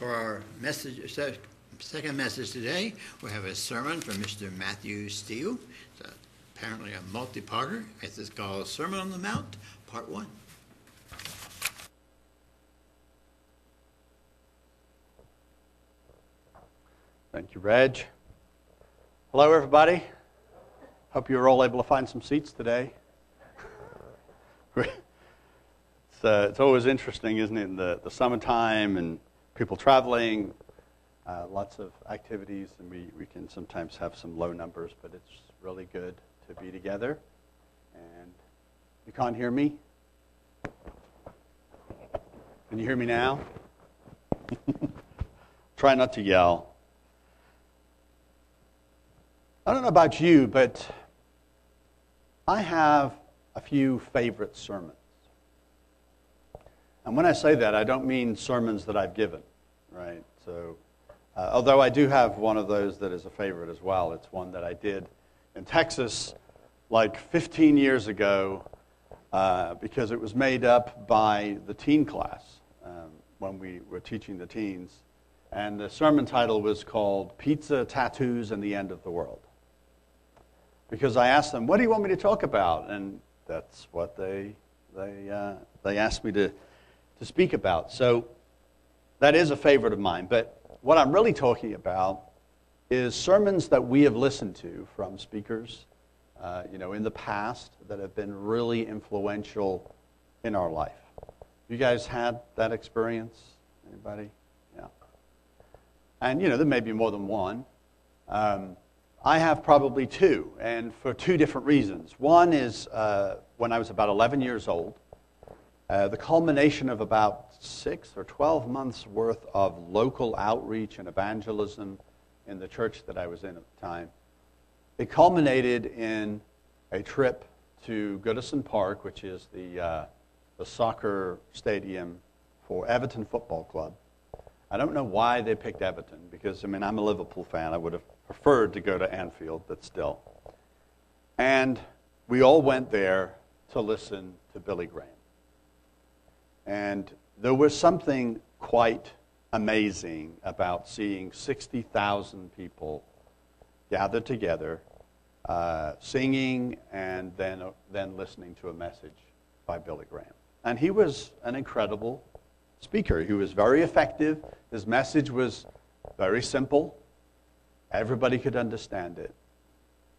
For our message, second message today, we have a sermon from Mr. Matthew Steel. It's apparently a multi-parter. It's called Sermon on the Mount, Part One. Thank you, Reg. Hello, everybody. Hope you're all able to find some seats today. it's, uh, it's always interesting, isn't it, in the, the summertime and people traveling, uh, lots of activities, and we, we can sometimes have some low numbers, but it's really good to be together. And you can't hear me? Can you hear me now? Try not to yell. I don't know about you, but I have a few favorite sermons. And when I say that, I don't mean sermons that I've given, right? So, uh, although I do have one of those that is a favorite as well, it's one that I did in Texas like 15 years ago uh, because it was made up by the teen class um, when we were teaching the teens. And the sermon title was called Pizza, Tattoos, and the End of the World because I asked them, "What do you want me to talk about?" And that's what they they uh, they asked me to to speak about. So that is a favorite of mine. But what I'm really talking about is sermons that we have listened to from speakers, uh, you know, in the past that have been really influential in our life. You guys had that experience? Anybody? Yeah. And you know, there may be more than one. Um, I have probably two, and for two different reasons. One is uh, when I was about 11 years old, uh, the culmination of about six or 12 months worth of local outreach and evangelism in the church that I was in at the time. It culminated in a trip to Goodison Park, which is the, uh, the soccer stadium for Everton Football Club. I don't know why they picked Everton, because, I mean, I'm a Liverpool fan. I would have preferred to go to Anfield, but still. And we all went there to listen to Billy Graham. And there was something quite amazing about seeing 60,000 people gathered together, uh, singing, and then, uh, then listening to a message by Billy Graham. And he was an incredible speaker. He was very effective. His message was very simple. Everybody could understand it.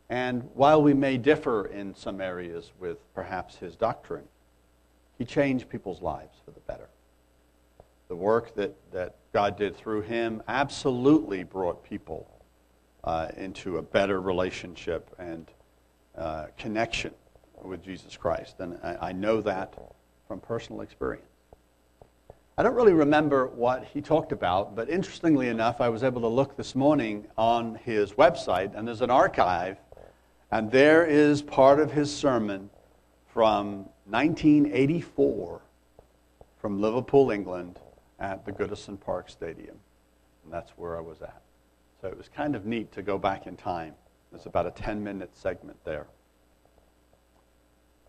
And while we may differ in some areas with perhaps his doctrine, he changed people's lives for the better. The work that, that God did through him absolutely brought people uh, into a better relationship and uh, connection with Jesus Christ. And I, I know that from personal experience. I don't really remember what he talked about, but interestingly enough, I was able to look this morning on his website, and there's an archive, and there is part of his sermon from 1984 from Liverpool, England, at the Goodison Park Stadium. And that's where I was at. So it was kind of neat to go back in time. There's about a 10 minute segment there.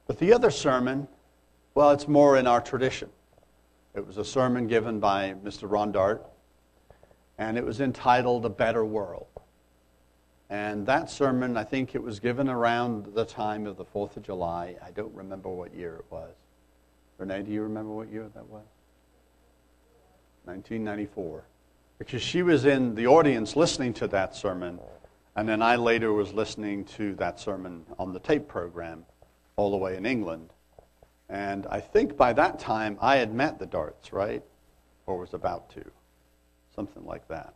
But the other sermon, well, it's more in our tradition. It was a sermon given by Mr. Ron Dart, and it was entitled A Better World. And that sermon, I think it was given around the time of the 4th of July. I don't remember what year it was. Renee, do you remember what year that was? 1994. Because she was in the audience listening to that sermon, and then I later was listening to that sermon on the tape program all the way in England. And I think by that time I had met the Darts, right? Or was about to. Something like that.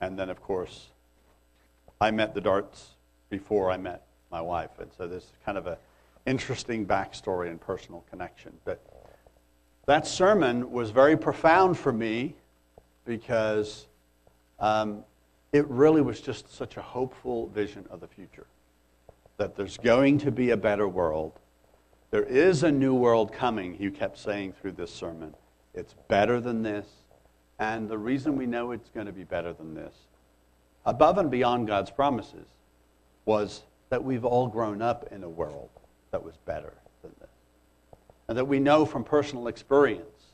And then, of course, I met the Darts before I met my wife. And so there's kind of an interesting backstory and personal connection. But that sermon was very profound for me because um, it really was just such a hopeful vision of the future. That there's going to be a better world there is a new world coming, he kept saying through this sermon. It's better than this. And the reason we know it's going to be better than this, above and beyond God's promises, was that we've all grown up in a world that was better. And that we know from personal experience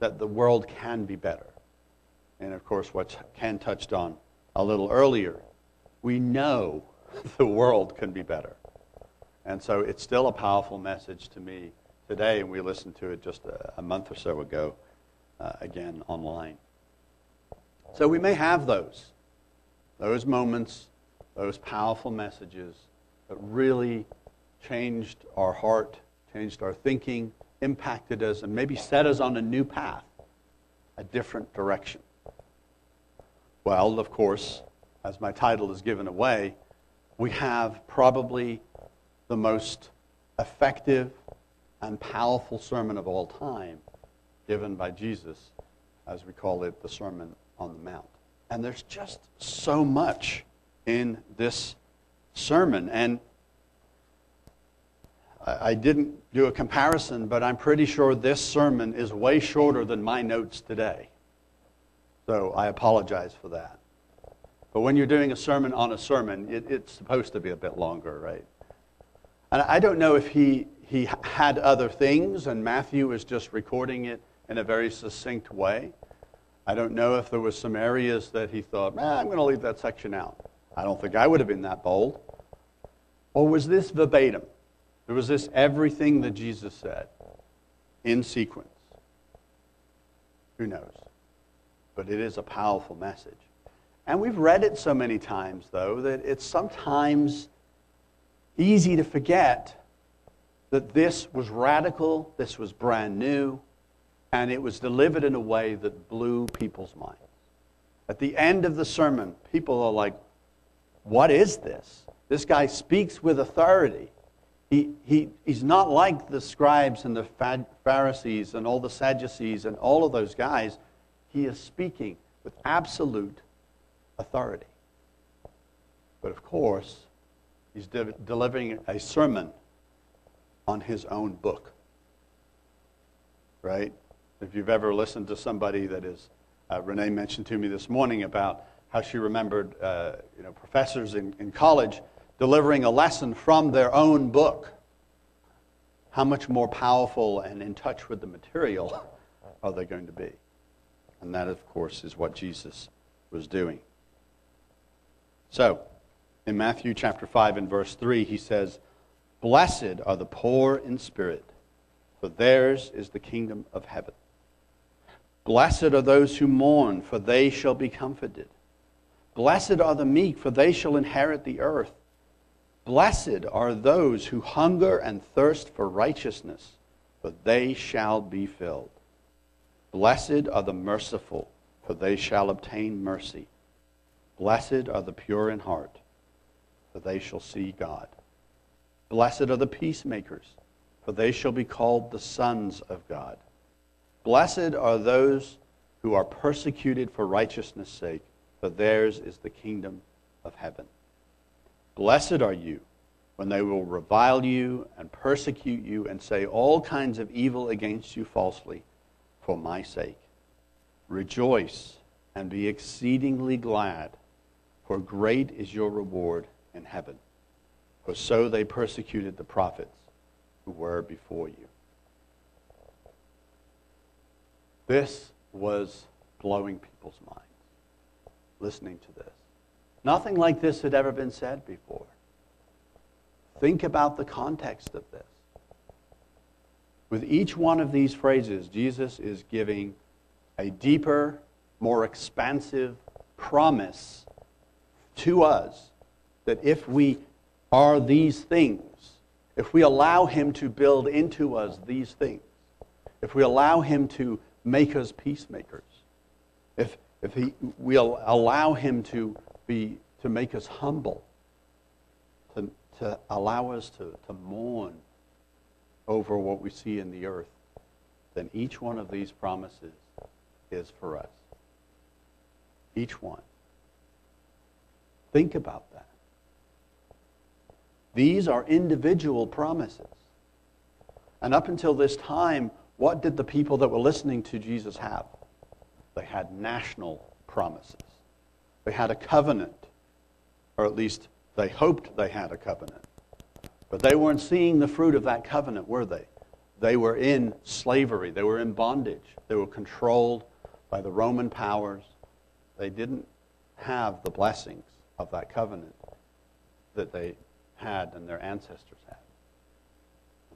that the world can be better. and of course, what Ken touched on a little earlier, we know the world can be better. And so it's still a powerful message to me today, and we listened to it just a, a month or so ago, uh, again online. So we may have those, those moments, those powerful messages that really changed our heart, changed our thinking, impacted us, and maybe set us on a new path, a different direction. Well, of course, as my title is given away, we have probably the most effective and powerful sermon of all time given by Jesus, as we call it, the Sermon on the Mount. And there's just so much in this sermon. And I, didn't do a comparison, but I'm pretty sure this sermon is way shorter than my notes today. So I apologize for that. But when you're doing a sermon on a sermon, it, it's supposed to be a bit longer, right? And I don't know if he, he had other things and Matthew is just recording it in a very succinct way. I don't know if there was some areas that he thought, I'm going to leave that section out. I don't think I would have been that bold. Or was this verbatim? Or was this everything that Jesus said in sequence? Who knows? But it is a powerful message. And we've read it so many times, though, that it's sometimes easy to forget that this was radical, this was brand new, and it was delivered in a way that blew people's minds. At the end of the sermon, people are like, What is this? This guy speaks with authority. He, he, he's not like the scribes and the Pharisees and all the Sadducees and all of those guys. He is speaking with absolute authority. But of course, he's de- delivering a sermon on his own book. Right? If you've ever listened to somebody that is, uh, Renee mentioned to me this morning about how she remembered uh, you know, professors in, in college delivering a lesson from their own book. How much more powerful and in touch with the material are they going to be? And that, of course, is what Jesus was doing. So, in Matthew chapter 5 and verse 3, he says, Blessed are the poor in spirit, for theirs is the kingdom of heaven. Blessed are those who mourn, for they shall be comforted. Blessed are the meek, for they shall inherit the earth. Blessed are those who hunger and thirst for righteousness, for they shall be filled. Blessed are the merciful, for they shall obtain mercy. Blessed are the pure in heart, for they shall see God. Blessed are the peacemakers, for they shall be called the sons of God. Blessed are those who are persecuted for righteousness' sake, for theirs is the kingdom of heaven. Blessed are you when they will revile you and persecute you and say all kinds of evil against you falsely for my sake. Rejoice and be exceedingly glad for great is your reward in heaven. For so they persecuted the prophets who were before you. This was blowing people's minds, listening to this. Nothing like this had ever been said before. Think about the context of this. With each one of these phrases, Jesus is giving a deeper, more expansive promise to us that if we are these things, if we allow Him to build into us these things, if we allow Him to make us peacemakers, if, if he, we allow Him to, be, to make us humble, to, to allow us to, to mourn over what we see in the earth, then each one of these promises is for us. Each one. Think about that. These are individual promises. And up until this time, what did the people that were listening to Jesus have? They had national promises. They had a covenant, or at least they hoped they had a covenant. But they weren't seeing the fruit of that covenant, were they? They were in slavery, they were in bondage, they were controlled by the Roman powers, they didn't have the blessings of that covenant that they had and their ancestors had.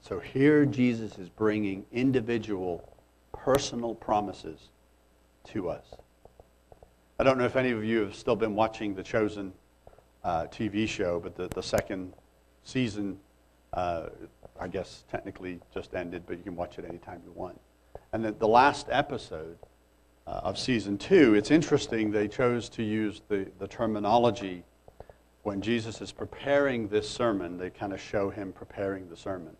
So here Jesus is bringing individual, personal promises to us. I don't know if any of you have still been watching the Chosen uh, TV show, but the, the second season, uh, I guess, technically just ended, but you can watch it anytime you want. And the, the last episode uh, of season two, it's interesting they chose to use the, the terminology when Jesus is preparing this sermon, they kind of show him preparing the sermon,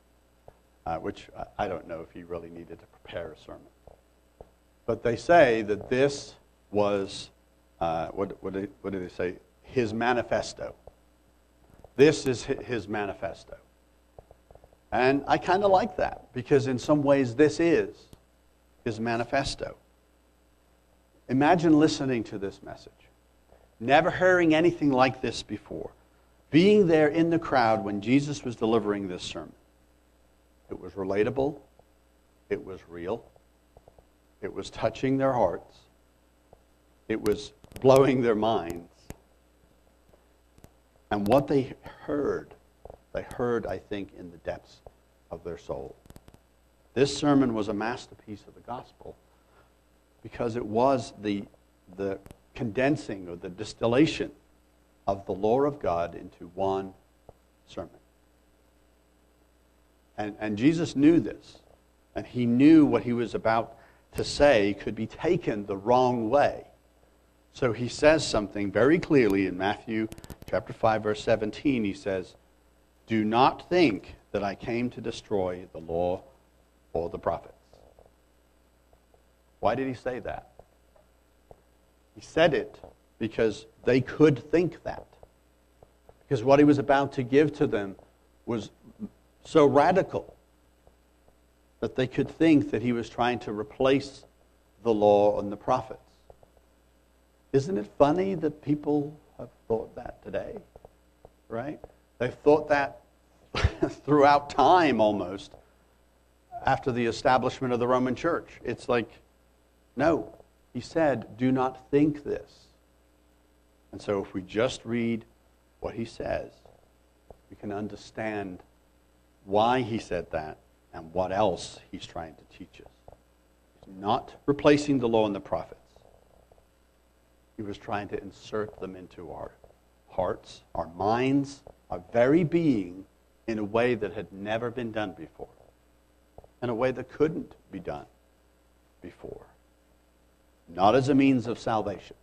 uh, which I don't know if he really needed to prepare a sermon. But they say that this was, uh, what, did, what did they say? His manifesto. This is his manifesto. And I kind of like that because, in some ways, this is his manifesto. Imagine listening to this message never hearing anything like this before, being there in the crowd when Jesus was delivering this sermon. It was relatable, it was real, it was touching their hearts, it was blowing their minds. And what they heard, they heard, I think, in the depths of their soul. This sermon was a masterpiece of the gospel because it was the, the condensing or the distillation of the law of God into one sermon. And, and Jesus knew this, and he knew what he was about to say could be taken the wrong way. So he says something very clearly in Matthew chapter 5 verse 17 he says, "Do not think that I came to destroy the law or the prophets." Why did he say that? He said it because they could think that. Because what he was about to give to them was so radical that they could think that he was trying to replace the law and the prophets. Isn't it funny that people have thought that today? Right? They've thought that throughout time almost after the establishment of the Roman church. It's like, no, he said, Do not think this. And so, if we just read what he says, we can understand why he said that and what else he's trying to teach us. He's not replacing the law and the prophets, he was trying to insert them into our hearts, our minds, our very being in a way that had never been done before, in a way that couldn't be done before not as a means of salvation,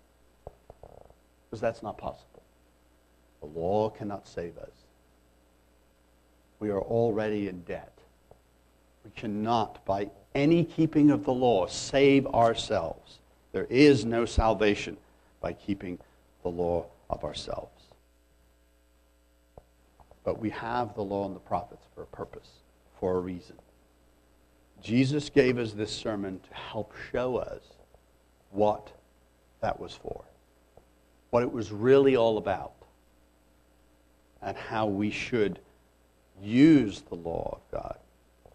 because that's not possible. The law cannot save us. We are already in debt. We cannot, by any keeping of the law, save ourselves. There is no salvation by keeping the law of ourselves. But we have the law and the prophets for a purpose, for a reason. Jesus gave us this sermon to help show us what that was for, what it was really all about, and how we should use the law of God,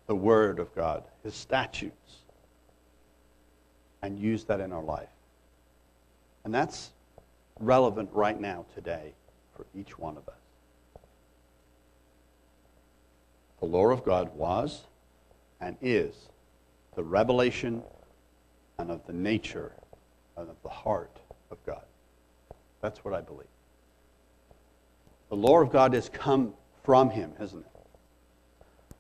the Word of God, His statutes, and use that in our life. And that's relevant right now, today, for each one of us. The law of God was and is the revelation and of the nature and of the heart of God. That's what I believe. The law of God has come from him, hasn't it?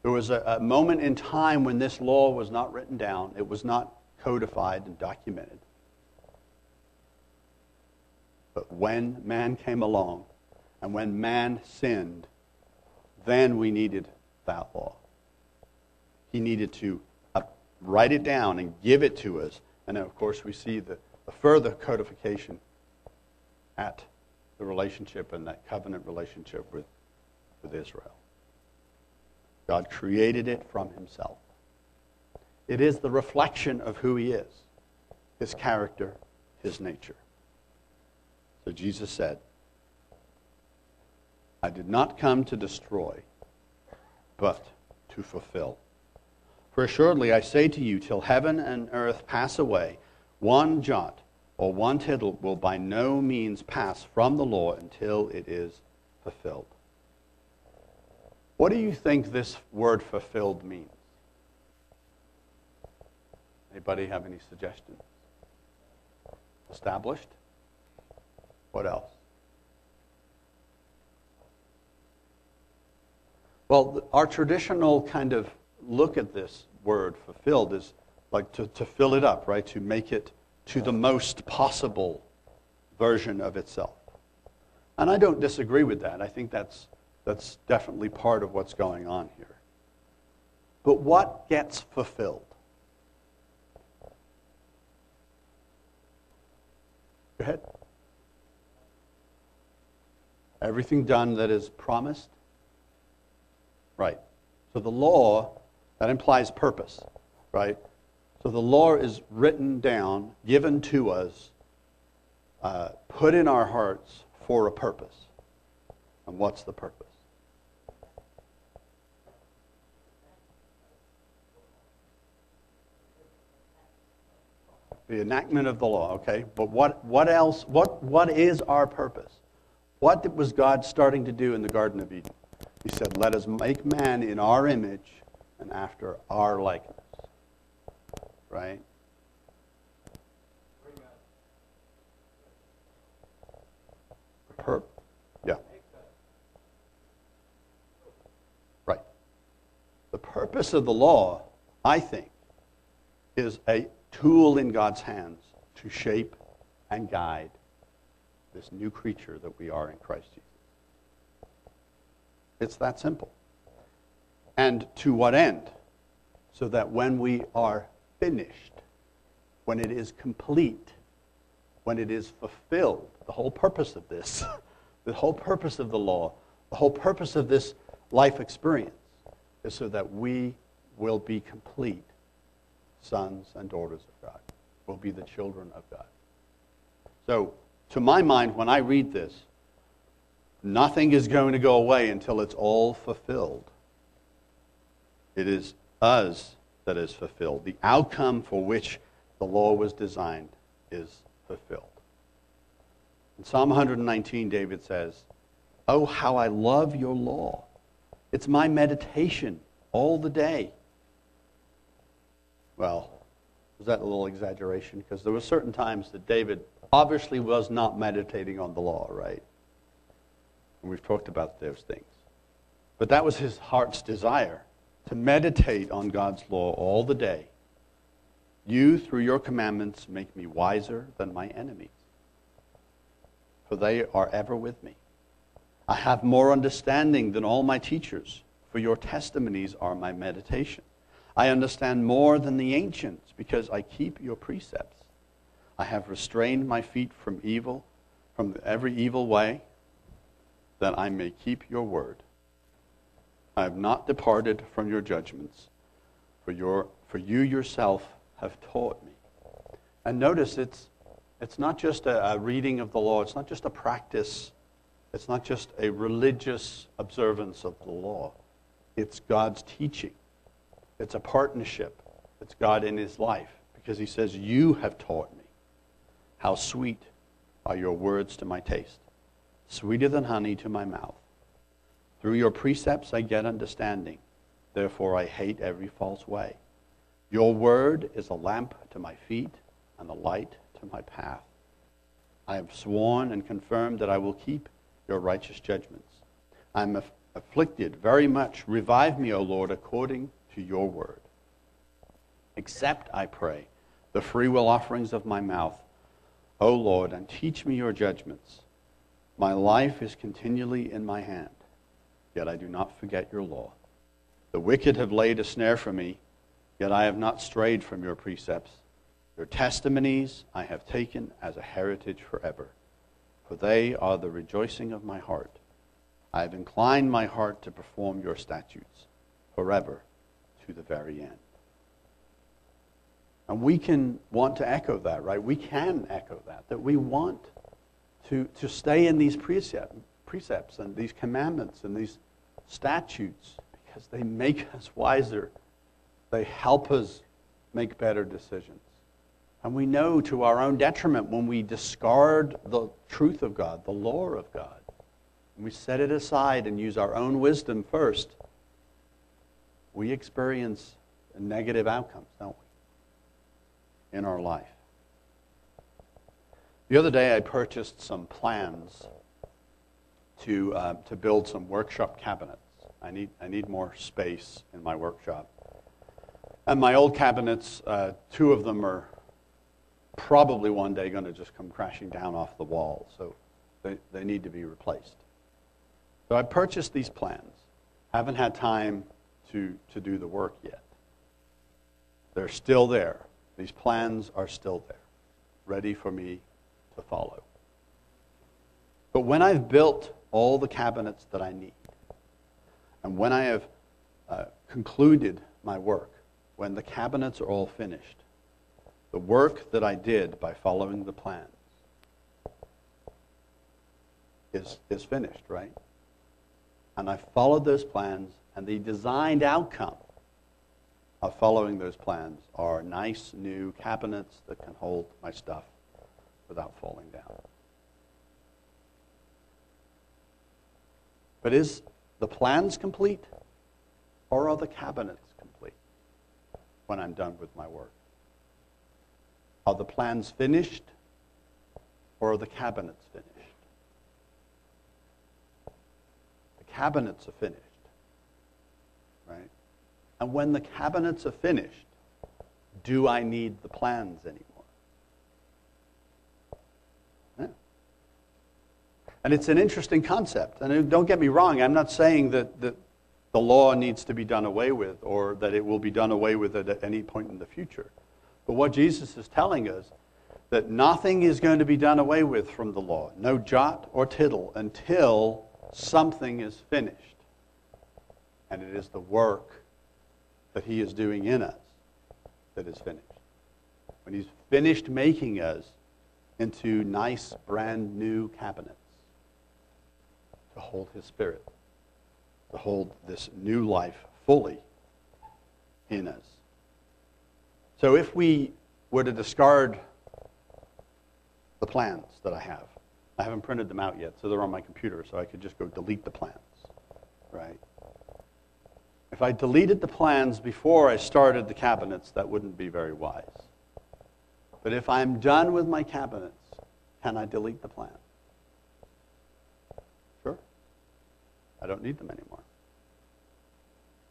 There was a, a, moment in time when this law was not written down, it was not codified and documented. But when man came along and when man sinned, then we needed that law. He needed to uh, write it down and give it to us. And of course, we see the, a further codification at the relationship and that covenant relationship with, with Israel. God created it from himself. It is the reflection of who he is, his character, his nature. So Jesus said, I did not come to destroy, but to fulfill. For assuredly I say to you, till heaven and earth pass away, one jot or one tittle will by no means pass from the law until it is fulfilled. What do you think this word fulfilled means? Anybody have any suggestions? Established? What else? Well, our traditional kind of look at this word fulfilled is like to, to fill it up, right? To make it to the most possible version of itself. And I don't disagree with that. I think that's, that's definitely part of what's going on here. But what gets fulfilled? Go ahead. Everything done that is promised? Right. So the law, that implies purpose, right? So the law is written down, given to us, uh, put in our hearts for a purpose. And what's the purpose? The enactment of the law, okay? But what, what else? What, what is our purpose? What was God starting to do in the Garden of Eden? He said, Let us make man in our image and after our likeness. Right? Per- yeah. Right. The purpose of the law, I think, is a tool in God's hands to shape and guide this new creature that we are in Christ Jesus. It's that simple. And to what end? So that when we are finished, when it is complete, when it is fulfilled, the whole purpose of this, the whole purpose of the law, the whole purpose of this life experience is so that we will be complete sons and daughters of God, will be the children of God. So, to my mind, when I read this, nothing is going to go away until it's all fulfilled. It is us that is fulfilled. The outcome for which the law was designed is fulfilled. In Psalm 119, David says, Oh, how I love your law. It's my meditation all the day. Well, was that a little exaggeration? Because there were certain times that David obviously was not meditating on the law, right? And we've talked about those things. But that was his heart's desire to meditate on God's law all the day. You, through your commandments, make me wiser than my enemies, for they are ever with me. I have more understanding than all my teachers, for your testimonies are my meditation. I understand more than the ancients, because I keep your precepts. I have restrained my feet from evil, from every evil way, that I may keep your word. I have not departed from your judgments, for, your, for you yourself have taught me. And notice it's, it's not just a, a reading of the law, it's not just a practice, it's not just a religious observance of the law. It's God's teaching, it's a partnership. It's God in his life because he says, You have taught me. How sweet are your words to my taste, sweeter than honey to my mouth. Through your precepts I get understanding. Therefore I hate every false way. Your word is a lamp to my feet and a light to my path. I have sworn and confirmed that I will keep your righteous judgments. I am aff- afflicted very much. Revive me, O Lord, according to your word. Accept, I pray, the freewill offerings of my mouth, O Lord, and teach me your judgments. My life is continually in my hand yet I do not forget your law. The wicked have laid a snare for me, yet I have not strayed from your precepts. Your testimonies I have taken as a heritage forever, for they are the rejoicing of my heart. I have inclined my heart to perform your statutes forever to the very end. And we can want to echo that, right? We can echo that, that we want to, to stay in these precepts, precepts and these commandments and these statutes because they make us wiser. They help us make better decisions. And we know to our own detriment when we discard the truth of God, the law of God, and we set it aside and use our own wisdom first, we experience negative outcomes, don't we, in our life. The other day, I purchased some plans to, uh, to build some workshop cabinets. I need, I need more space in my workshop. And my old cabinets, uh, two of them are probably one day going to just come crashing down off the wall, so they, they need to be replaced. So I purchased these plans. Haven't had time to, to do the work yet. They're still there. These plans are still there, ready for me to follow. But when I've built all the cabinets that I need, and when I have uh, concluded my work, when the cabinets are all finished, the work that I did by following the plans is, is finished, right? And I followed those plans, and the designed outcome of following those plans are nice new cabinets that can hold my stuff without falling down. But is the plans complete or are the cabinets complete when I'm done with my work? Are the plans finished or are the cabinets finished? The cabinets are finished? And when the cabinets are finished, do I need the plans anymore? Yeah. And it's an interesting concept. And don't get me wrong, I'm not saying that, that the law needs to be done away with or that it will be done away with at any point in the future. But what Jesus is telling us that nothing is going to be done away with from the law, no jot or tittle, until something is finished. And it is the work that He is doing in us that is finished. When He's finished making us into nice, brand new cabinets to hold His Spirit, to hold this new life fully in us. So if we were to discard the plans that I have, I haven't printed them out yet, so they're on my computer, so I could just go delete the plans, right? If I deleted the plans before I started the cabinets, that wouldn't be very wise. But if I'm done with my cabinets, can I delete the plan? Sure. I don't need them anymore.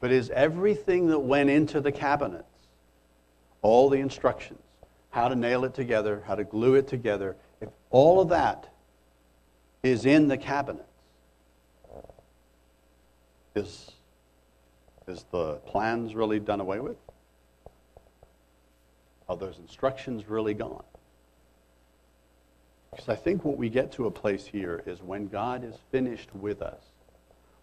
But is everything that went into the cabinets, all the instructions, how to nail it together, how to glue it together, if all of that is in the cabinets, is, is the plans really done away with? Are those instructions really gone? Because I think what we get to a place here is when God is finished with us,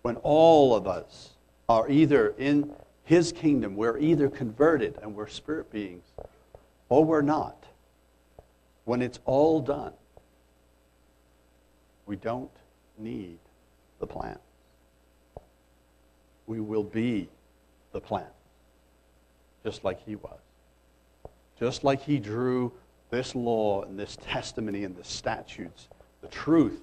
when all of us are either in his kingdom, we're either converted and we're spirit beings, or we're not. When it's all done, we don't need the plan. We will be the plan, just like he was. Just like he drew this law and this testimony and the statutes, the truth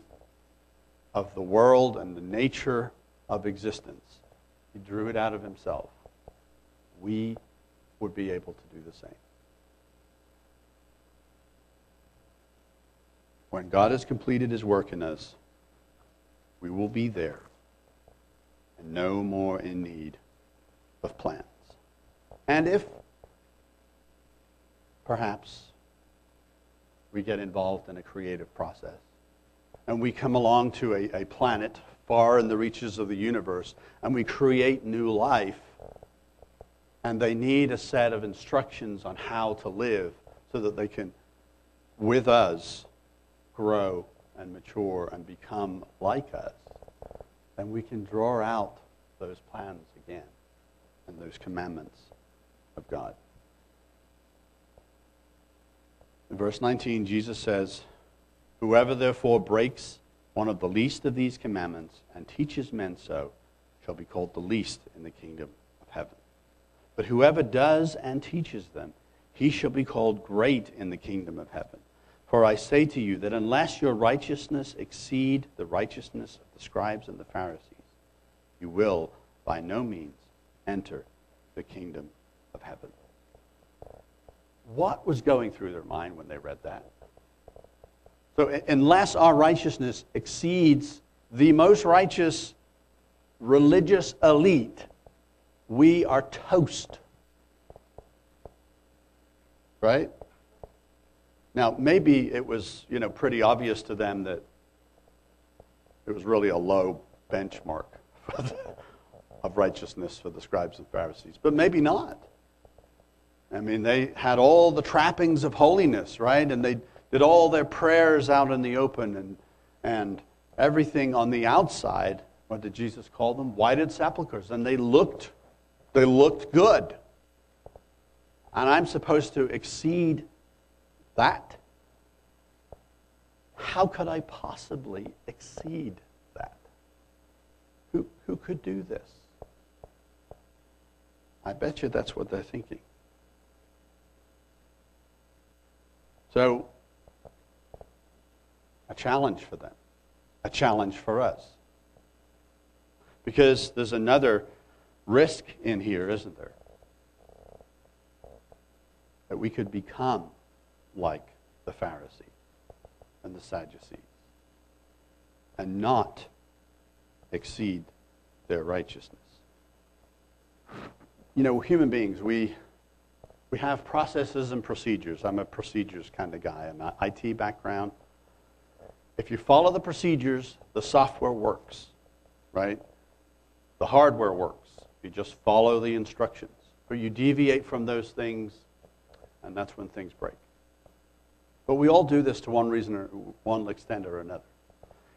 of the world and the nature of existence. He drew it out of himself. We would be able to do the same. When God has completed his work in us, we will be there and no more in need of plans. And if perhaps we get involved in a creative process. And we come along to a, a planet far in the reaches of the universe, and we create new life. And they need a set of instructions on how to live so that they can, with us, grow and mature and become like us. Then we can draw out those plans again and those commandments of God. In verse 19, Jesus says, Whoever therefore breaks one of the least of these commandments and teaches men so shall be called the least in the kingdom of heaven. But whoever does and teaches them, he shall be called great in the kingdom of heaven. For I say to you that unless your righteousness exceed the righteousness of the scribes and the Pharisees, you will by no means enter the kingdom of heaven. What was going through their mind when they read that? So, unless our righteousness exceeds the most righteous religious elite, we are toast. Right? Now, maybe it was, you know, pretty obvious to them that it was really a low benchmark the, of righteousness for the scribes and Pharisees, but maybe not. I mean, they had all the trappings of holiness, right? And they did all their prayers out in the open and, and everything on the outside. What did Jesus call them? Whited sepulchres. And they looked, they looked good. And I'm supposed to exceed that? How could I possibly exceed that? Who, who could do this? I bet you that's what they're thinking. So, a challenge for them, a challenge for us. Because there's another risk in here, isn't there? That we could become like the Pharisees and the Sadducees and not exceed their righteousness. You know, human beings, we, we have processes and procedures. I'm a procedures kind of guy. I'm an IT background. If you follow the procedures, the software works, right? The hardware works. You just follow the instructions. Or you deviate from those things, and that's when things break. But we all do this to one reason or one extent or another.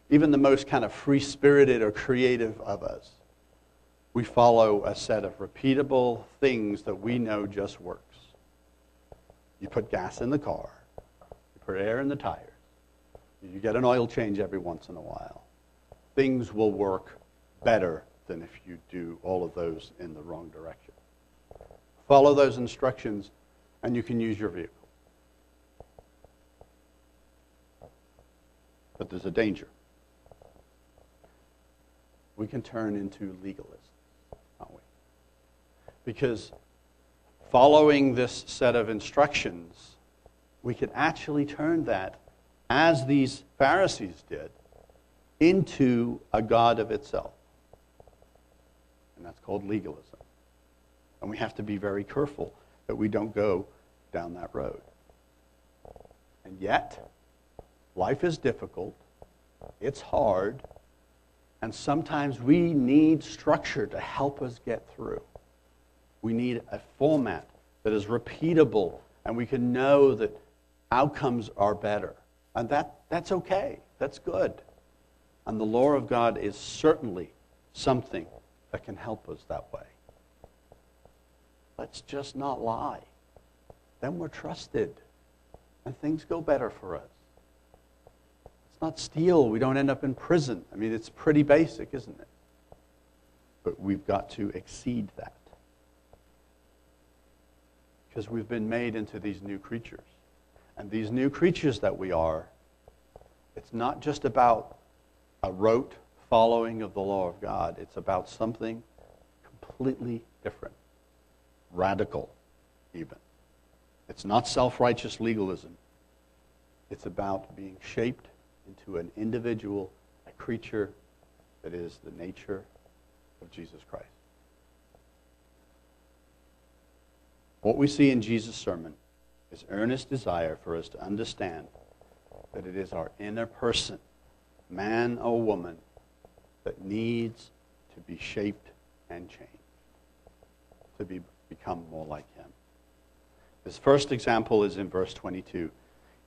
Even the most kind of free spirited or creative of us, we follow a set of repeatable things that we know just works. You put gas in the car, you put air in the tires, you get an oil change every once in a while. Things will work better than if you do all of those in the wrong direction. Follow those instructions, and you can use your vehicle. But there's a danger. We can turn into legalists, aren't we? Because following this set of instructions, we could actually turn that, as these Pharisees did, into a God of itself. And that's called legalism. And we have to be very careful that we don't go down that road. And yet, Life is difficult, it's hard, and sometimes we need structure to help us get through. We need a format that is repeatable and we can know that outcomes are better. And that, that's okay, that's good. And the law of God is certainly something that can help us that way. Let's just not lie. Then we're trusted, and things go better for us not steal. We don't end up in prison. I mean, it's pretty basic, isn't it? But we've got to exceed that. Because we've been made into these new creatures. And these new creatures that we are, it's not just about a rote following of the law of God, it's about something completely different, radical, even. It's not self righteous legalism, it's about being shaped into an individual, a creature that is the nature of Jesus Christ. What we see in Jesus' sermon is earnest desire for us to understand that it is our inner person, man or woman, that needs to be shaped and changed, to be, become more like him. His first example is in verse 22.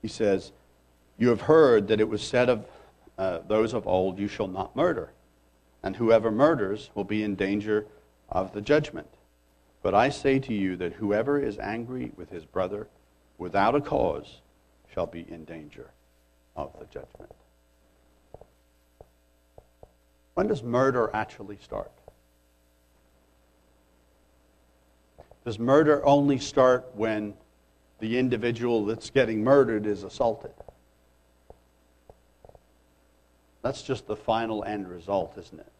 He says, you have heard that it was said of uh, those of old, You shall not murder, and whoever murders will be in danger of the judgment. But I say to you that whoever is angry with his brother without a cause shall be in danger of the judgment. When does murder actually start? Does murder only start when the individual that's getting murdered is assaulted. That's just the final end result, isn't it?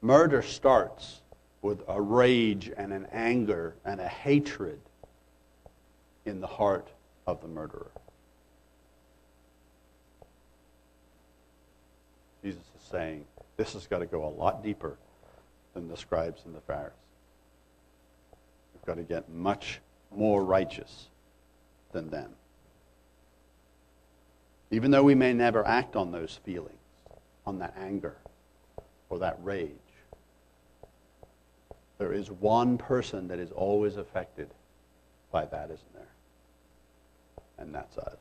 Murder starts with a rage and an anger and a hatred in the heart of the murderer. Jesus is saying this has got to go a lot deeper than the scribes and the Pharisees. We've got to get much more righteous than them. Even though we may never act on those feelings, on that anger or that rage, there is one person that is always affected by that, isn't there? And that's us.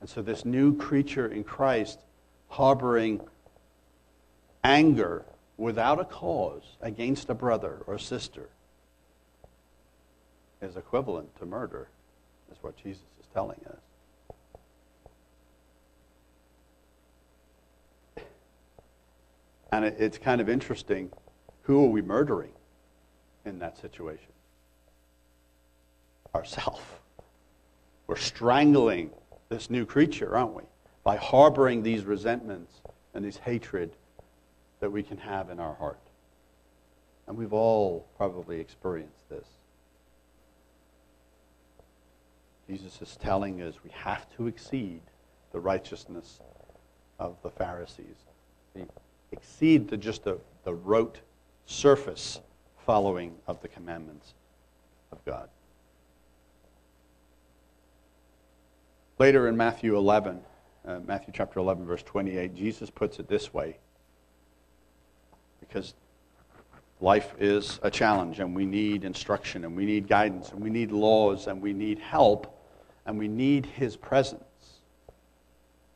And so, this new creature in Christ, harboring anger without a cause against a brother or sister, is equivalent to murder, is what Jesus is telling us. And it, it's kind of interesting. Who are we murdering in that situation? Ourself. We're strangling this new creature, aren't we? By harboring these resentments and these hatred that we can have in our heart. And we've all probably experienced this. Jesus is telling us we have to exceed the righteousness of the Pharisees exceed the, just the, the rote surface following of the commandments of God. Later in Matthew 11, uh, Matthew chapter 11, verse 28, Jesus puts it this way because life is a challenge and we need instruction and we need guidance and we need laws and we need help and we need His presence.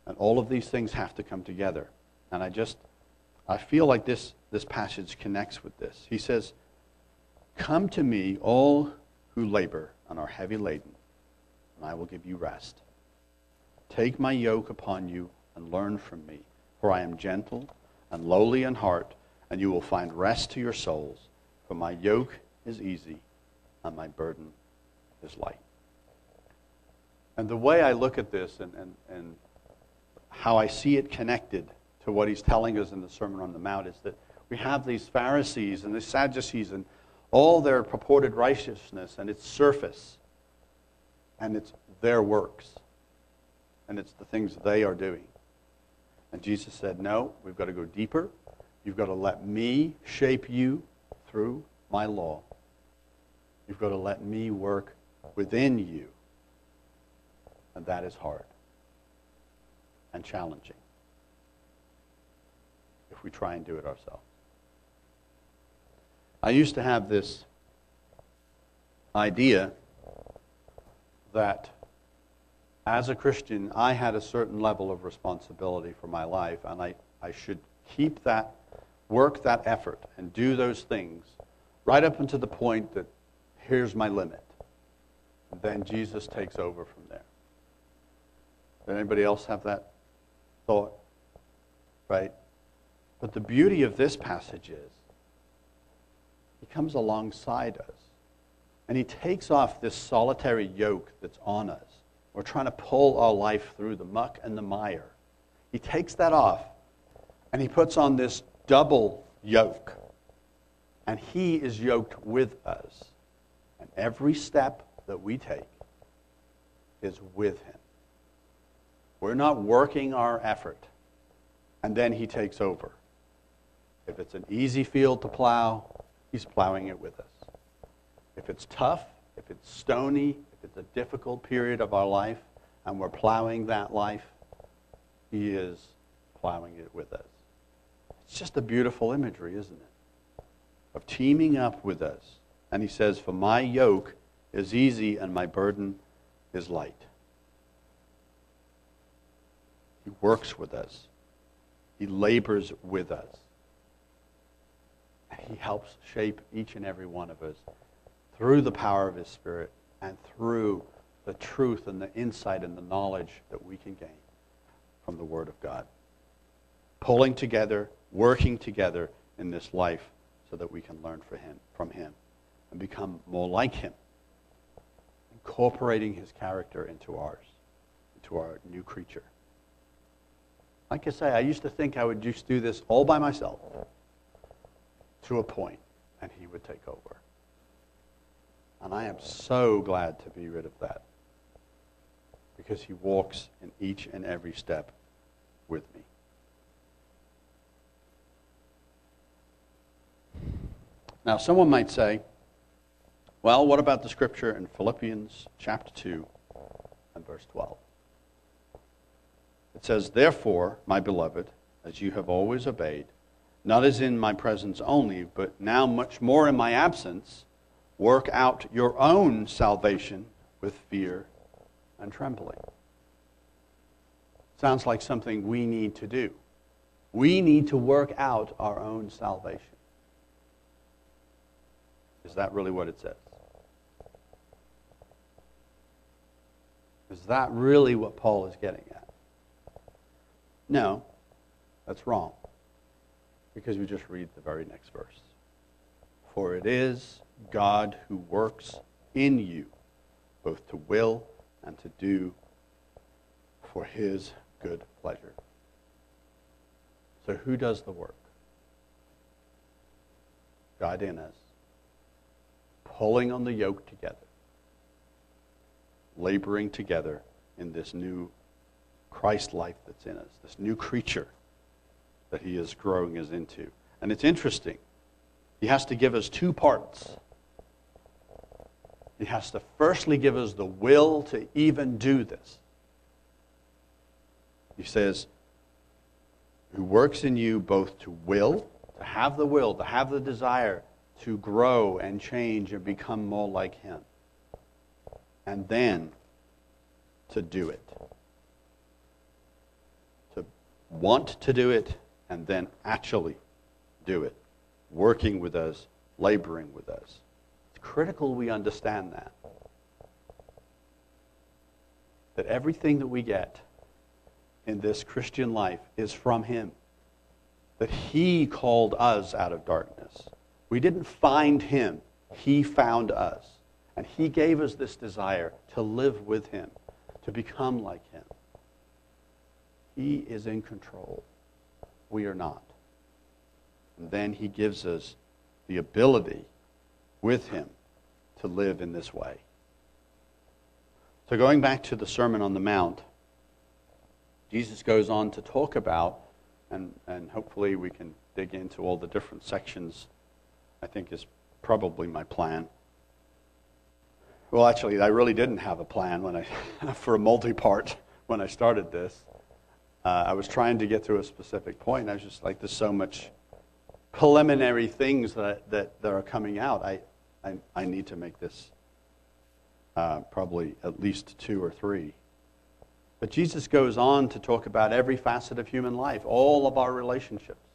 And all of these things have to come together. And I just I feel like this, this passage connects with this. He says, Come to me, all who labor and are heavy laden, and I will give you rest. Take my yoke upon you and learn from me, for I am gentle and lowly in heart, and you will find rest to your souls. For my yoke is easy and my burden is light. And the way I look at this and, and, and how I see it connected to what he's telling us in the Sermon on the Mount is that we have these Pharisees and the Sadducees and all their purported righteousness and its surface and it's their works and it's the things they are doing. And Jesus said, No, we've got to go deeper. You've got to let me shape you through my law. You've got to let me work within you. And that is hard and challenging we try and do it ourselves. I used to have this idea that as a Christian, I had a certain level of responsibility for my life, and I, I should keep that, work that effort, and do those things right up until the point that here's my limit. Then Jesus takes over from there. Did anybody else have that thought? Right? But the beauty of this passage is he comes alongside us and he takes off this solitary yoke that's on us. We're trying to pull our life through the muck and the mire. He takes that off and he puts on this double yoke. And he is yoked with us. And every step that we take is with him. We're not working our effort and then he takes over. If it's an easy field to plow, he's plowing it with us. If it's tough, if it's stony, if it's a difficult period of our life, and we're plowing that life, he is plowing it with us. It's just a beautiful imagery, isn't it? Of teaming up with us. And he says, For my yoke is easy and my burden is light. He works with us, he labors with us. He helps shape each and every one of us through the power of His Spirit and through the truth and the insight and the knowledge that we can gain from the Word of God. Pulling together, working together in this life so that we can learn from Him, from Him and become more like Him. incorporating his character into ours, into our new creature. Like I say, I used to think I would just do this all by myself to a point, and he would take over. And I am so glad to be rid of that because he walks in each and every step with me. Now, someone might say, well, what about the scripture in Philippians chapter 2 and verse 12? It says, Therefore, my beloved, as you have always obeyed, not as in my presence only, but now much more in my absence, work out your own salvation with fear and trembling. Sounds like something we need to do. We need to work out our own salvation. Is that really what it says? Is that really what Paul is getting at? No, that's wrong. Because we just read the very next verse. For it is God who works in you, both to will and to do for his good pleasure. So, who does the work? God in us, pulling on the yoke together, laboring together in this new Christ life that's in us, this new creature that he is growing us into. And it's interesting. He has to give us two parts. He has to firstly give us the will to even do this. He says, who works in you both to will, to have the will, to have the desire to grow and change and become more like him, and then to do it. To want to do it and then actually do it, working with us, laboring with us It's critical we understand that. That everything that we get in this Christian life is from Him. That He called us out of darkness. We didn't find Him, He found us. And He gave us this desire to live with Him, to become like Him. He is in control. We are not. And then He gives us the ability with Him to live in this way. So, going back to the Sermon on the Mount, Jesus goes on to talk about, and, and hopefully we can dig into all the different sections, I think is probably my plan. Well, actually, I really didn't have a plan when I, for a multi part when I started this. Uh, I was trying to get to a specific point. I was just like, there's so much preliminary things that, that, that are coming out. I, I, I need to make this uh, probably at least two or three. But Jesus goes on to talk about every facet of human life, all of our relationships,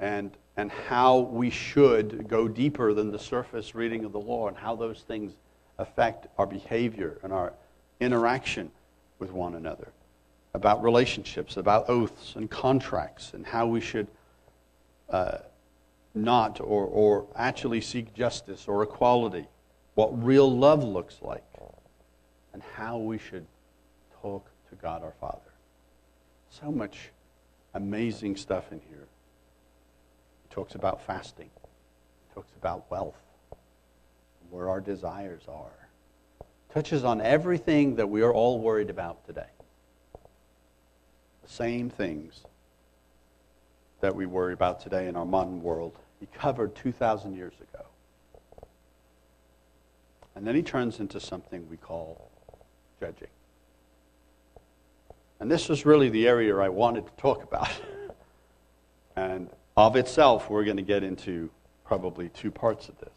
and, and how we should go deeper than the surface reading of the law, and how those things affect our behavior and our interaction with one another, about relationships, about oaths and contracts, and how we should uh, not or, or actually seek justice or equality, what real love looks like, and how we should talk to God our Father. So much amazing stuff in here. He talks about fasting, he talks about wealth, where our desires are. Touches on everything that we are all worried about today. Same things that we worry about today in our modern world, he covered 2,000 years ago. And then he turns into something we call judging. And this was really the area I wanted to talk about. and of itself, we're going to get into probably two parts of this.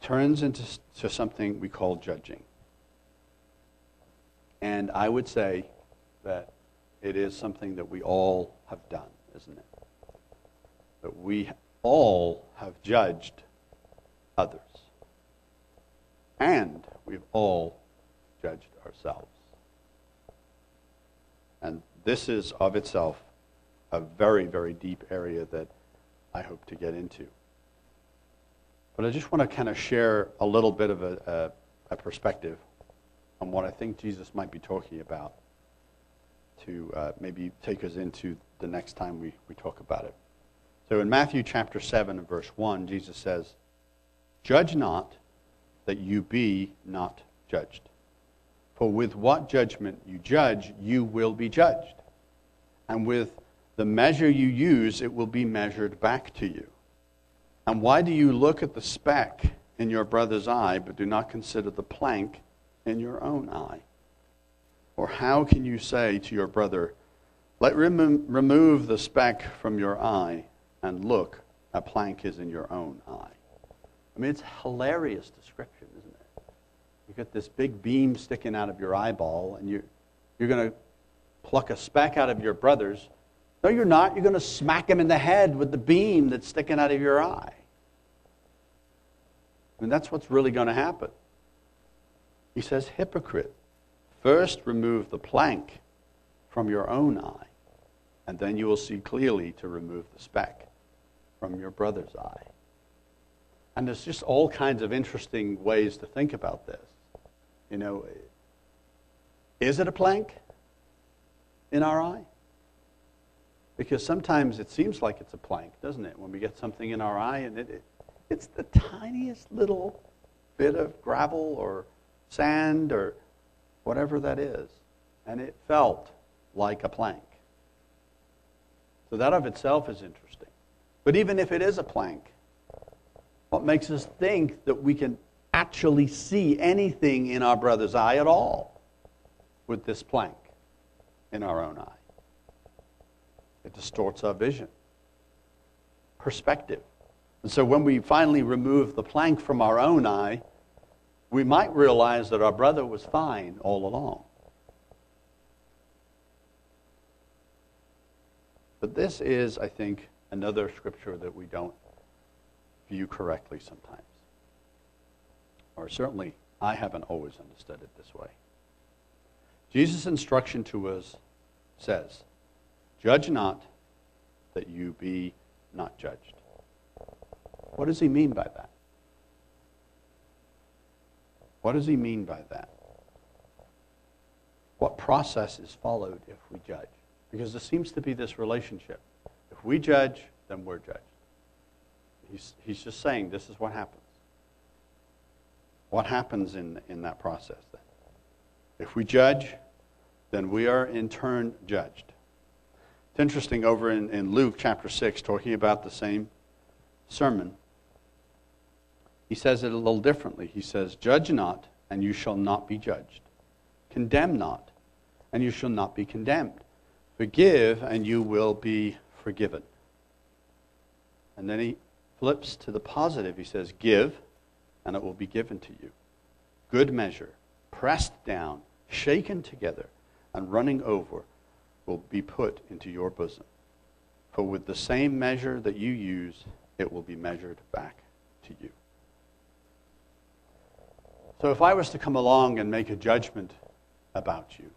Turns into to something we call judging. And I would say that it is something that we all have done, isn't it? That we all have judged others. And we've all judged ourselves. And this is of itself a very, very deep area that I hope to get into. But I just want to kind of share a little bit of a, a, a perspective on what I think Jesus might be talking about to uh, maybe take us into the next time we, we talk about it. So in Matthew chapter 7 and verse 1, Jesus says, Judge not that you be not judged. For with what judgment you judge, you will be judged. And with the measure you use, it will be measured back to you. And why do you look at the speck in your brother's eye, but do not consider the plank in your own eye? Or how can you say to your brother, Let remo- remove the speck from your eye, and look, a plank is in your own eye? I mean, it's a hilarious description, isn't it? You got this big beam sticking out of your eyeball, and you're, you're going to pluck a speck out of your brother's. No, you're not. You're going to smack him in the head with the beam that's sticking out of your eye. I mean, that's what's really going to happen. He says, Hypocrite, first remove the plank from your own eye, and then you will see clearly to remove the speck from your brother's eye. And there's just all kinds of interesting ways to think about this. You know, is it a plank in our eye? Because sometimes it seems like it's a plank, doesn't it? When we get something in our eye and it, it it's the tiniest little bit of gravel or sand or whatever that is. And it felt like a plank. So that of itself is interesting. But even if it is a plank, what makes us think that we can actually see anything in our brother's eye at all with this plank in our own eye? It distorts our vision, perspective. And so when we finally remove the plank from our own eye, we might realize that our brother was fine all along. But this is, I think, another scripture that we don't view correctly sometimes. Or certainly, I haven't always understood it this way. Jesus' instruction to us says, Judge not that you be not judged. What does he mean by that? What does he mean by that? What process is followed if we judge? Because there seems to be this relationship. If we judge, then we're judged. He's, he's just saying this is what happens. What happens in, in that process then? If we judge, then we are in turn judged. It's interesting over in, in Luke chapter 6, talking about the same sermon. He says it a little differently. He says, Judge not, and you shall not be judged. Condemn not, and you shall not be condemned. Forgive, and you will be forgiven. And then he flips to the positive. He says, Give, and it will be given to you. Good measure, pressed down, shaken together, and running over, will be put into your bosom. For with the same measure that you use, it will be measured back to you. So if I was to come along and make a judgment about you,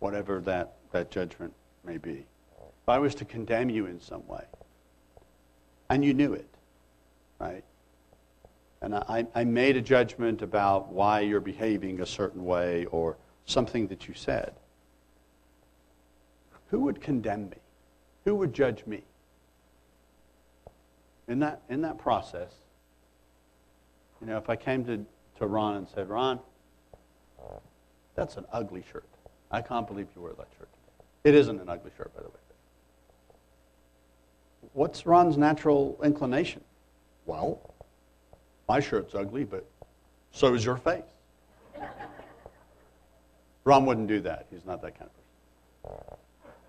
whatever that, that judgment may be, if I was to condemn you in some way, and you knew it, right? And I, I made a judgment about why you're behaving a certain way or something that you said. Who would condemn me? Who would judge me? In that, in that process, you know, if I came to, to Ron and said, Ron, that's an ugly shirt. I can't believe you wear that shirt today. It isn't an ugly shirt, by the way what's Ron's natural inclination? Well, my shirt's ugly, but so is your face. Ron wouldn't do that. He's not that kind of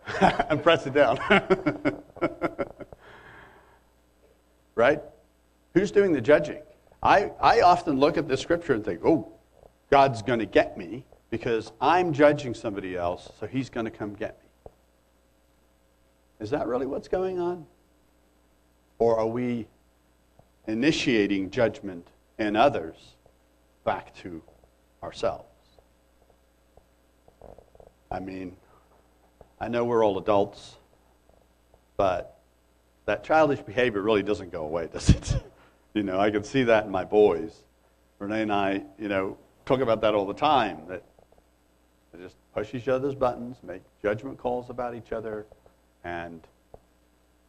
person. and press it down. right? Who's doing the judging? I, I often look at this scripture and think, oh, God's going to get me because I'm judging somebody else, so he's going to come get me. Is that really what's going on? Or are we initiating judgment in others back to ourselves? I mean, I know we're all adults, but that childish behavior really doesn't go away, does it? You know, I can see that in my boys. Renee and I, you know, talk about that all the time. That they just push each other's buttons, make judgment calls about each other, and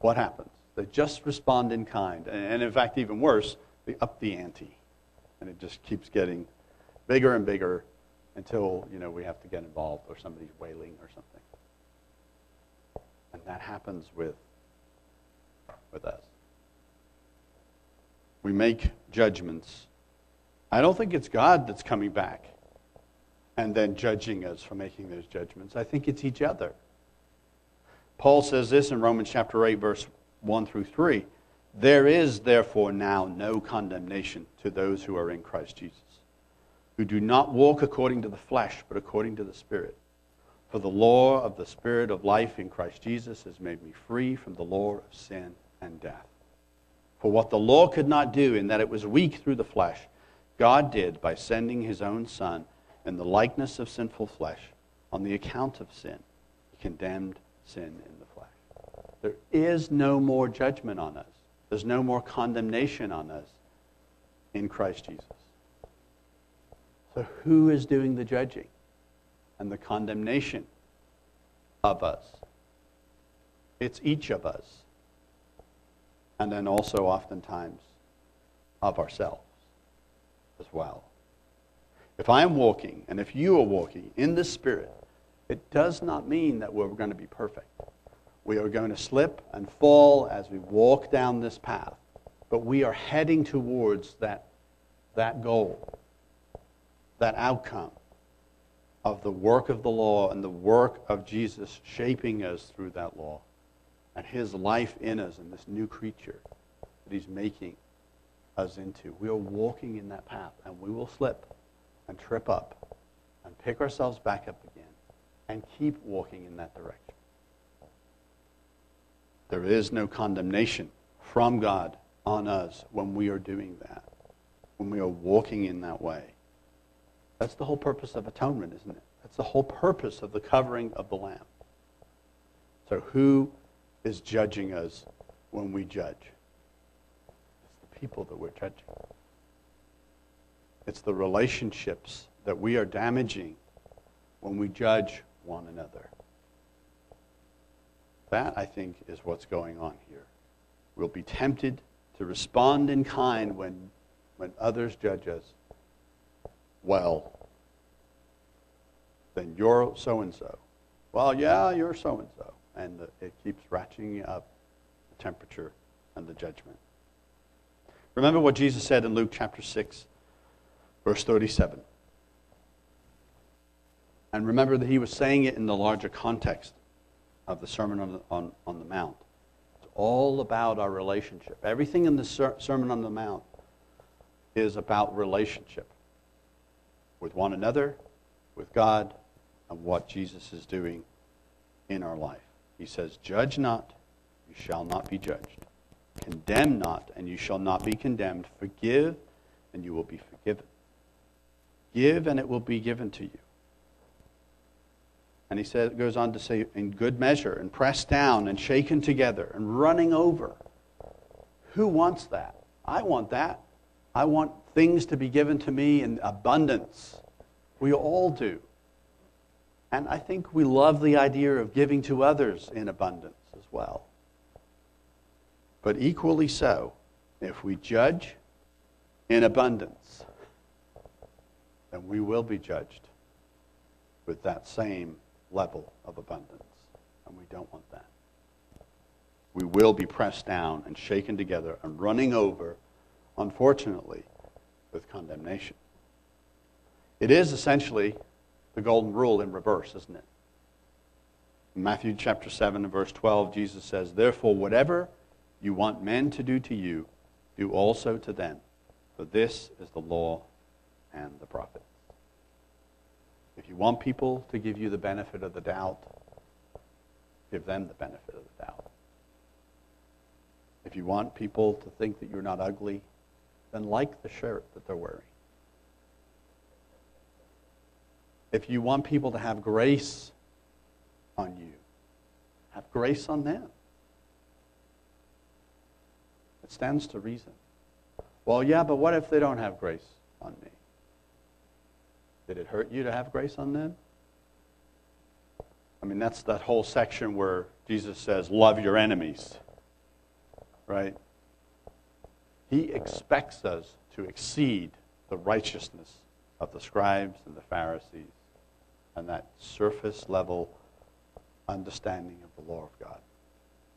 what happens? They just respond in kind. And in fact, even worse, they up the ante. And it just keeps getting bigger and bigger until, you know, we have to get involved or somebody's wailing or something. And that happens with, with us. We make judgments. I don't think it's God that's coming back and then judging us for making those judgments. I think it's each other. Paul says this in Romans chapter 8, verse 1 through 3. There is therefore now no condemnation to those who are in Christ Jesus, who do not walk according to the flesh, but according to the Spirit. For the law of the Spirit of life in Christ Jesus has made me free from the law of sin and death. For what the law could not do, in that it was weak through the flesh, God did by sending his own Son in the likeness of sinful flesh on the account of sin. He condemned sin in the flesh. There is no more judgment on us. There's no more condemnation on us in Christ Jesus. So, who is doing the judging and the condemnation of us? It's each of us. And then also, oftentimes, of ourselves as well. If I am walking, and if you are walking in the Spirit, it does not mean that we're going to be perfect. We are going to slip and fall as we walk down this path, but we are heading towards that, that goal, that outcome of the work of the law and the work of Jesus shaping us through that law and his life in us and this new creature that he's making us into. We are walking in that path, and we will slip and trip up and pick ourselves back up again and keep walking in that direction. There is no condemnation from God on us when we are doing that, when we are walking in that way. That's the whole purpose of atonement, isn't it? That's the whole purpose of the covering of the Lamb. So, who is judging us when we judge? It's the people that we're judging. It's the relationships that we are damaging when we judge one another. That, I think, is what's going on here. We'll be tempted to respond in kind when, when others judge us. Well, then you're so and so. Well, yeah, you're so and so. And it keeps ratcheting up the temperature and the judgment. Remember what Jesus said in Luke chapter 6, verse 37. And remember that he was saying it in the larger context of the Sermon on the, on, on the Mount. It's all about our relationship. Everything in the ser- Sermon on the Mount is about relationship with one another, with God, and what Jesus is doing in our life. He says, Judge not, you shall not be judged. Condemn not, and you shall not be condemned. Forgive, and you will be forgiven. Give, and it will be given to you. And he said, goes on to say, in good measure, and pressed down, and shaken together, and running over. Who wants that? I want that. I want things to be given to me in abundance. We all do. And I think we love the idea of giving to others in abundance as well. But equally so, if we judge in abundance, then we will be judged with that same level of abundance. And we don't want that. We will be pressed down and shaken together and running over, unfortunately, with condemnation. It is essentially the golden rule in reverse, isn't it? In Matthew chapter 7 and verse 12, Jesus says, Therefore, whatever you want men to do to you, do also to them, for this is the law and the prophets. If you want people to give you the benefit of the doubt, give them the benefit of the doubt. If you want people to think that you're not ugly, then like the shirt that they're wearing. If you want people to have grace on you, have grace on them. It stands to reason. Well, yeah, but what if they don't have grace on me? Did it hurt you to have grace on them? I mean, that's that whole section where Jesus says, Love your enemies. Right? He expects us to exceed the righteousness of the scribes and the Pharisees and that surface level understanding of the law of God.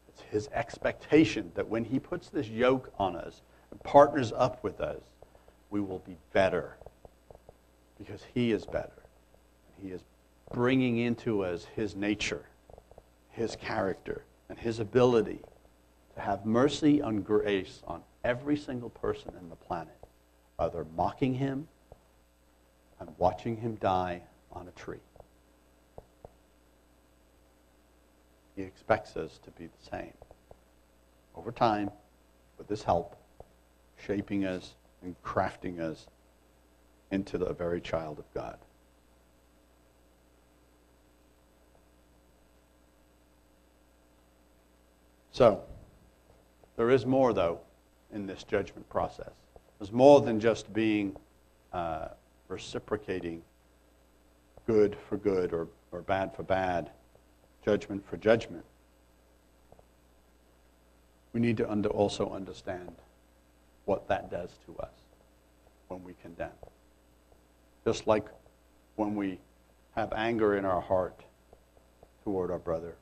It's his expectation that when he puts this yoke on us and partners up with us, we will be better because he is better. He is bringing into us his nature, his character, and his ability to have mercy and grace on every single person in the planet, either mocking him and watching him die on a tree. He expects us to be the same. Over time, with his help, shaping us and crafting us into the very child of God. So, there is more, though, in this judgment process. There's more than just being uh, reciprocating good for good or, or bad for bad, judgment for judgment. We need to under, also understand what that does to us when we condemn. Just like when we have anger in our heart toward our brother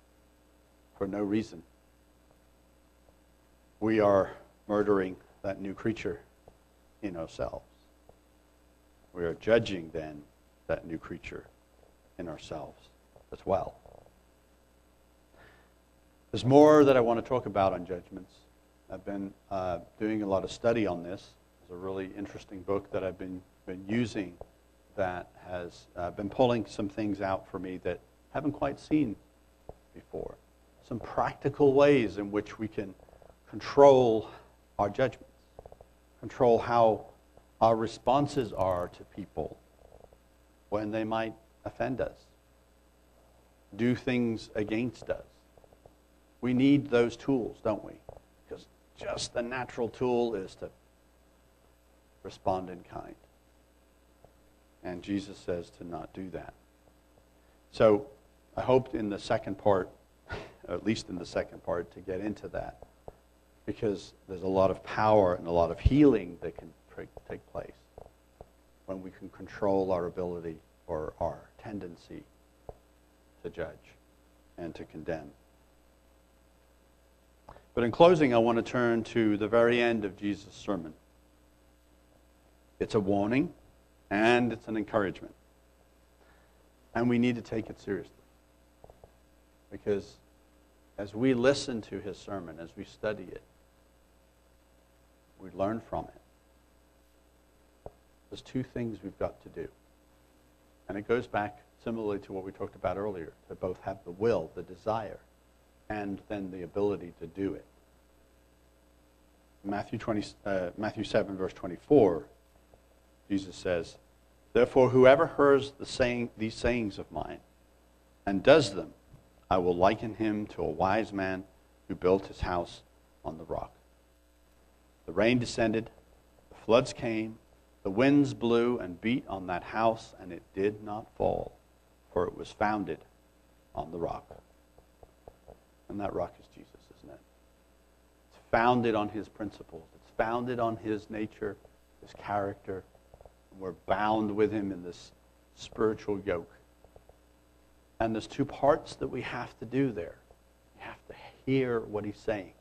for no reason we are murdering that new creature in ourselves. We are judging then that new creature in ourselves as well. There's more that I want to talk about on judgments. I've been uh, doing a lot of study on this. It's a really interesting book that I've been, been using that has uh, been pulling some things out for me that I haven't quite seen before. Some practical ways in which we can control our judgments, control how our responses are to people when they might offend us, do things against us. We need those tools, don't we? Because just the natural tool is to respond in kind. And Jesus says to not do that. So I hoped in the second part, at least in the second part, to get into that because there's a lot of power and a lot of healing that can take place when we can control our ability or our tendency to judge and to condemn. But in closing, I want to turn to the very end of Jesus' sermon. It's a warning and it's an encouragement. And we need to take it seriously. Because as we listen to his sermon, as we study it, we learn from it. There's two things we've got to do. And it goes back similarly to what we talked about earlier to both have the will, the desire, and then the ability to do it. Matthew, 20, uh, Matthew 7, verse 24, Jesus says, Therefore, whoever hears the saying, these sayings of mine and does them, I will liken him to a wise man who built his house on the rock. The rain descended, the floods came, the winds blew and beat on that house, and it did not fall, for it was founded on the rock. And that rock is Jesus, isn't it? It's founded on his principles, it's founded on his nature, his character. We're bound with him in this spiritual yoke. And there's two parts that we have to do there. We have to hear what he's saying.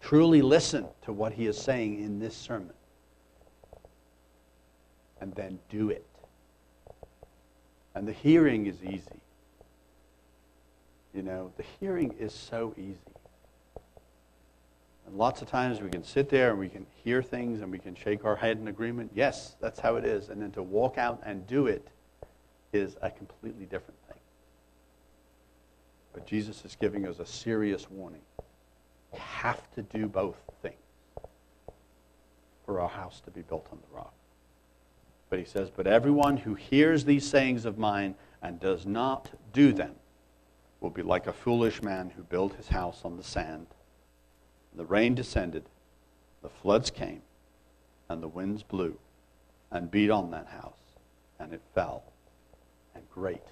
Truly listen to what he is saying in this sermon. And then do it. And the hearing is easy. You know, the hearing is so easy. And lots of times we can sit there and we can hear things and we can shake our head in agreement. Yes, that's how it is. And then to walk out and do it is a completely different thing. But Jesus is giving us a serious warning have to do both things for our house to be built on the rock. But he says, But everyone who hears these sayings of mine and does not do them will be like a foolish man who built his house on the sand. The rain descended, the floods came, and the winds blew and beat on that house, and it fell, and great